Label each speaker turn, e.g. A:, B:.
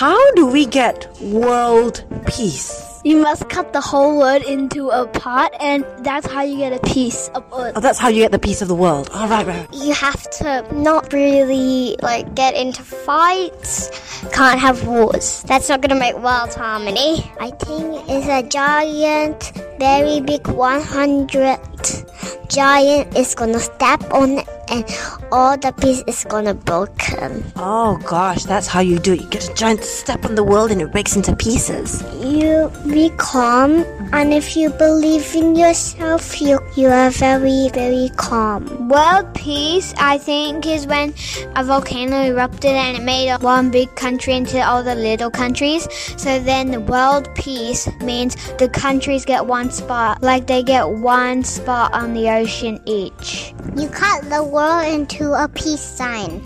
A: how do we get world peace?
B: You must cut the whole world into a pot, and that's how you get a piece of earth.
A: Oh, that's how you get the peace of the world. All right, right.
C: You have to not really like get into fights. Can't have wars. That's not gonna make world harmony. I think it's a giant, very big 100 giant is gonna step on and all the piece is gonna broken.
A: Oh gosh, that's how you do it. You get a giant step on the world and it breaks into pieces.
C: You be calm and if you believe in yourself you you are very very calm.
D: World peace I think is when a volcano erupted and it made one big country into all the little countries. So then world peace means the countries get one spot, like they get one spot on the ocean each.
C: You cut the world into a peace sign.